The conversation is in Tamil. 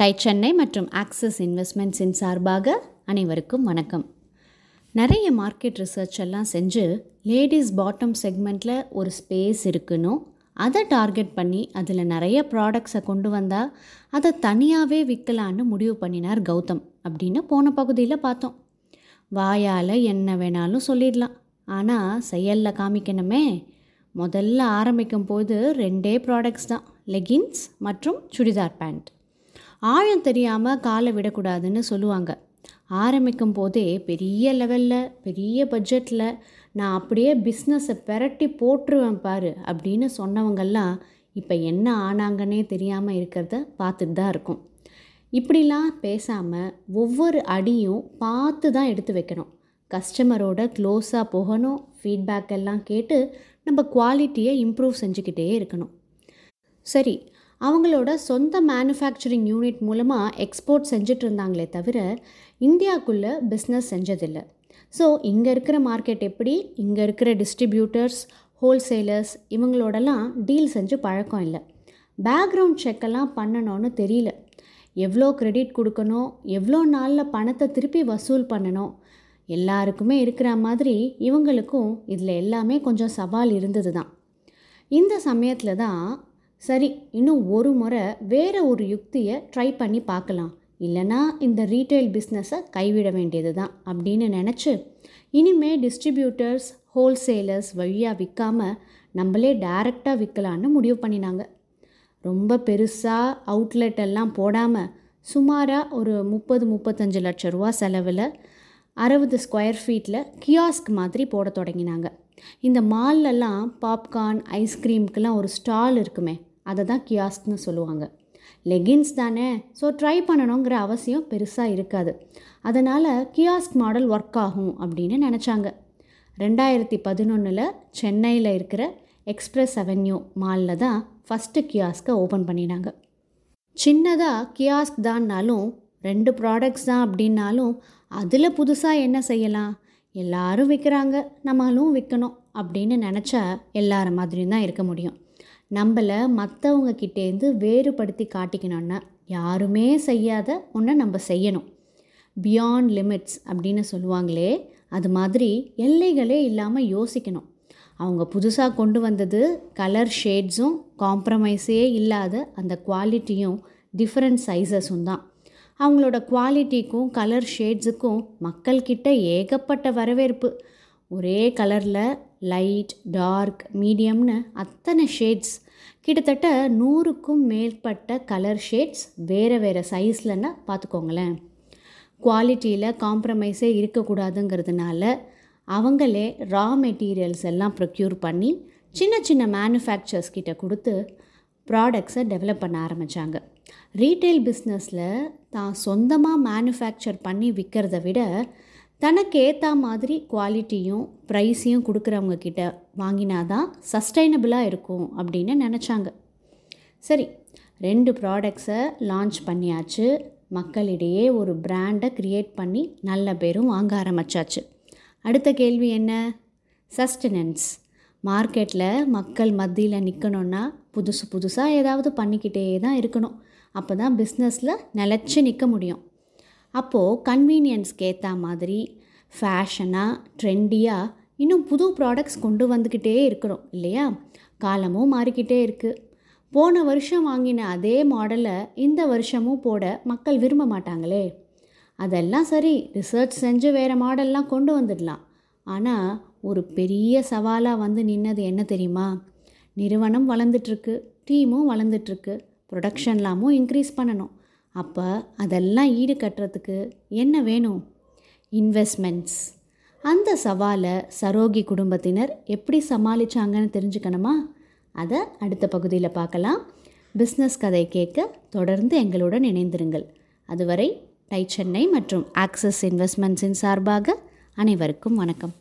டை சென்னை மற்றும் ஆக்சிஸ் இன்வெஸ்ட்மெண்ட்ஸின் சார்பாக அனைவருக்கும் வணக்கம். நிறைய மார்க்கெட் ரிசர்ச் எல்லாம் செஞ்சு லேடிஸ் பாட்டம் செக்மெண்ட்டில் ஒரு ஸ்பேஸ் இருக்கணும் அதை டார்கெட் பண்ணி அதில் நிறைய ப்ராடக்ட்ஸை கொண்டு வந்தால் அதை தனியாகவே விற்கலான்னு முடிவு பண்ணினார் கௌதம் அப்படின்னு போன பகுதியில் பார்த்தோம். வாயால் என்ன வேணாலும் சொல்லிடலாம். ஆனால் செயலில் காமிக்கணுமே. முதல்ல ஆரம்பிக்கும் போது ரெண்டே ப்ராடக்ட்ஸ் தான் லெகின்ஸ் மற்றும் சுடிதார் பேண்ட். ஆழம் தெரியாமல் காலை விடக்கூடாதுன்னு சொல்லுவாங்க. ஆரம்பிக்கும் போதே பெரிய லெவலில் பெரிய பட்ஜெட்டில் நான் அப்படியே பிஸ்னஸை பெரட்டி போட்டுருவேன் பாரு அப்படின்னு சொன்னவங்கெல்லாம் இப்போ என்ன ஆனாங்கன்னே தெரியாமல் இருக்கிறத பார்த்துட்டு தான் இருக்கும். இப்படிலாம் பேசாமல் ஒவ்வொரு அடியும் பார்த்து தான் எடுத்து வைக்கணும். கஸ்டமரோட க்ளோஸாக போகணும் ஃபீட்பேக் எல்லாம் கேட்டு நம்ம குவாலிட்டியை இம்ப்ரூவ் செஞ்சுக்கிட்டே இருக்கணும். சரி அவங்களோட சொந்த மேனுஃபேக்சரிங் யூனிட் மூலமாக எக்ஸ்போர்ட் செஞ்சுட்டு இருந்தாங்களே தவிர இந்தியாவுக்குள்ளே பிஸ்னஸ் செஞ்சதில்லை. ஸோ இங்கே இருக்கிற மார்க்கெட் எப்படி? இங்கே இருக்கிற டிஸ்ட்ரிபியூட்டர்ஸ் ஹோல்சேலர்ஸ் இவங்களோடலாம் டீல் செஞ்சு பழக்கம் இல்லை. பேக்ரவுண்ட் செக்கெல்லாம் பண்ணணும்னு தெரியல. எவ்வளோ கிரெடிட் கொடுக்கணும்? எவ்வளோ நாளில் பணத்தை திருப்பி வசூல் பண்ணணும்? எல்லாருக்குமே இருக்கிற மாதிரி இவங்களுக்கும் இதில் எல்லாமே கொஞ்சம் சவால் இருந்தது தான் இந்த சமயத்தில் தான் சரி இன்னும் ஒரு முறை வேறு ஒரு யுக்தியை ட்ரை பண்ணி பார்க்கலாம். இல்லைனா இந்த ரீட்டைல் பிஸ்னஸை கைவிட வேண்டியது தான் அப்படின்னு நினச்சி இனிமே டிஸ்ட்ரிபியூட்டர்ஸ் ஹோல்சேலர்ஸ் வழியாக விற்காமல் நம்மளே டைரெக்டாக விற்கலான்னு முடிவு பண்ணினாங்க. ரொம்ப பெருசாக அவுட்லெட் எல்லாம் போடாமல் சுமாராக ஒரு முப்பது முப்பத்தஞ்சு லட்ச ரூபா செலவில் அறுபது ஸ்கொயர் ஃபீட்டில் கியாஸ்க் மாதிரி போட தொடங்கினாங்க. இந்த மால்லெல்லாம் பாப்கார்ன் ஐஸ்கிரீம்க்கெலாம் ஒரு ஸ்டால் இருக்குமே அதை தான் கியாஸ்க்னு சொல்லுவாங்க. லெகின்ஸ் தானே ஸோ ட்ரை பண்ணணுங்கிற அவசியம் பெருசாக இருக்காது. அதனால் கியாஸ்க் மாடல் ஒர்க் ஆகும் அப்படின்னு நினச்சாங்க. ரெண்டாயிரத்தி பதினொன்றில் சென்னையில் இருக்கிற எக்ஸ்பிரஸ் அவென்யூ மாலில் தான் ஃபஸ்ட்டு கியாஸ்க்கை ஓப்பன் பண்ணினாங்க. சின்னதாக கியாஸ்க் தான்னாலும் ரெண்டு ப்ராடக்ட்ஸ் தான் அப்படின்னாலும் அதில் புதுசாக என்ன செய்யலாம்? எல்லாரும் விற்கிறாங்க நம்மளும் விற்கணும் அப்படின்னு நினச்சா எல்லார மாதிரியும் தான் இருக்க முடியும். நம்மளை மற்றவங்க கிட்டேருந்து வேறுபடுத்தி காட்டிக்கணும்னா யாருமே செய்யாத ஒன்றை நம்ம செய்யணும். பியாண்ட் லிமிட்ஸ் அப்படின்னு சொல்லுவாங்களே அது மாதிரி எல்லைகளே இல்லாமல் யோசிக்கணும். அவங்க புதுசாக கொண்டு வந்தது கலர் ஷேட்ஸும் காம்ப்ரமைஸே இல்லாத அந்த குவாலிட்டியும் டிஃப்ரெண்ட் சைஸஸும் தான். அவங்களோட குவாலிட்டிக்கும் கலர் ஷேட்ஸுக்கும் மக்கள்கிட்ட ஏகப்பட்ட வரவேற்பு. ஒரே கலரில் லைட் டார்க் மீடியம்னு அத்தனை ஷேட்ஸ். கிட்டத்தட்ட நூறுக்கும் மேற்பட்ட கலர் ஷேட்ஸ் வேறு வேறு சைஸ்லன்னா பார்த்துக்கோங்களேன் குவாலிட்டியில் காம்ப்ரமைஸே இருக்கக்கூடாதுங்கிறதுனால அவங்களே ரா மெட்டீரியல்ஸ் எல்லாம் ப்ரொக்யூர் பண்ணி சின்ன சின்ன மேனுஃபேக்சர்ஸ் கிட்ட கொடுத்து ப்ராடக்ட்ஸை டெவலப் பண்ண ஆரம்பித்தாங்க ரீட்டைல் பிஸ்னஸில் தான் சொந்தமாக மேனுஃபேக்சர் பண்ணி விற்கிறத விட தனக்கு ஏற்ற மாதிரி குவாலிட்டியும் ப்ரைஸையும் கொடுக்குறவங்க கிட்ட வாங்கினா தான் சஸ்டைனபிளாக இருக்கும் அப்படின்னு நினச்சாங்க. சரி ரெண்டு ப்ராடக்ட்ஸை லான்ச் பண்ணியாச்சு. மக்களிடையே ஒரு பிராண்டை க்ரியேட் பண்ணி நல்ல பேரும் வாங்க ஆரம்பிச்சாச்சு. அடுத்த கேள்வி என்ன? சஸ்டனன்ஸ் மார்க்கெட்டில் மக்கள் மத்தியில் நிற்கணுன்னா புதுசு புதுசாக ஏதாவது பண்ணிக்கிட்டே தான் இருக்கணும். அப்போ தான் பிஸ்னஸில் நிலச்சி நிற்க முடியும். அப்போது கன்வீனியன்ஸ்க்கு ஏற்ற மாதிரி ஃபேஷனாக ட்ரெண்டியாக இன்னும் புது ப்ராடக்ட்ஸ் கொண்டு வந்துக்கிட்டே இருக்கிறோம் இல்லையா? காலமும் மாறிக்கிட்டே இருக்குது போன வருஷம் வாங்கின அதே மாடலை இந்த வருஷமும் போட மக்கள் விரும்ப மாட்டாங்களே. அதெல்லாம் சரி ரிசர்ச் செஞ்சு வேறு மாடல்லாம் கொண்டு வந்துடலாம். ஆனால் ஒரு பெரிய சவாலாக வந்து நின்னது என்ன தெரியுமா? நிறுவனம் வளர்ந்துட்டுருக்கு டீமும் வளர்ந்துட்டுருக்கு ப்ரொடக்ஷன்லாமும் இன்க்ரீஸ் பண்ணணும். அப்போ அதெல்லாம் ஈடு கட்டுறதுக்கு என்ன வேணும்? இன்வெஸ்ட்மெண்ட்ஸ் அந்த சவாலை சரோகி குடும்பத்தினர் எப்படி சமாளித்தாங்கன்னு தெரிஞ்சுக்கணுமா? அதை அடுத்த பகுதியில் பார்க்கலாம். பிஸ்னஸ் கதை கேட்க தொடர்ந்து எங்களுடன் இணைந்திருங்கள். அதுவரை டை சென்னை மற்றும் ஆக்சிஸ் இன்வெஸ்ட்மெண்ட்ஸின் சார்பாக அனைவருக்கும் வணக்கம்.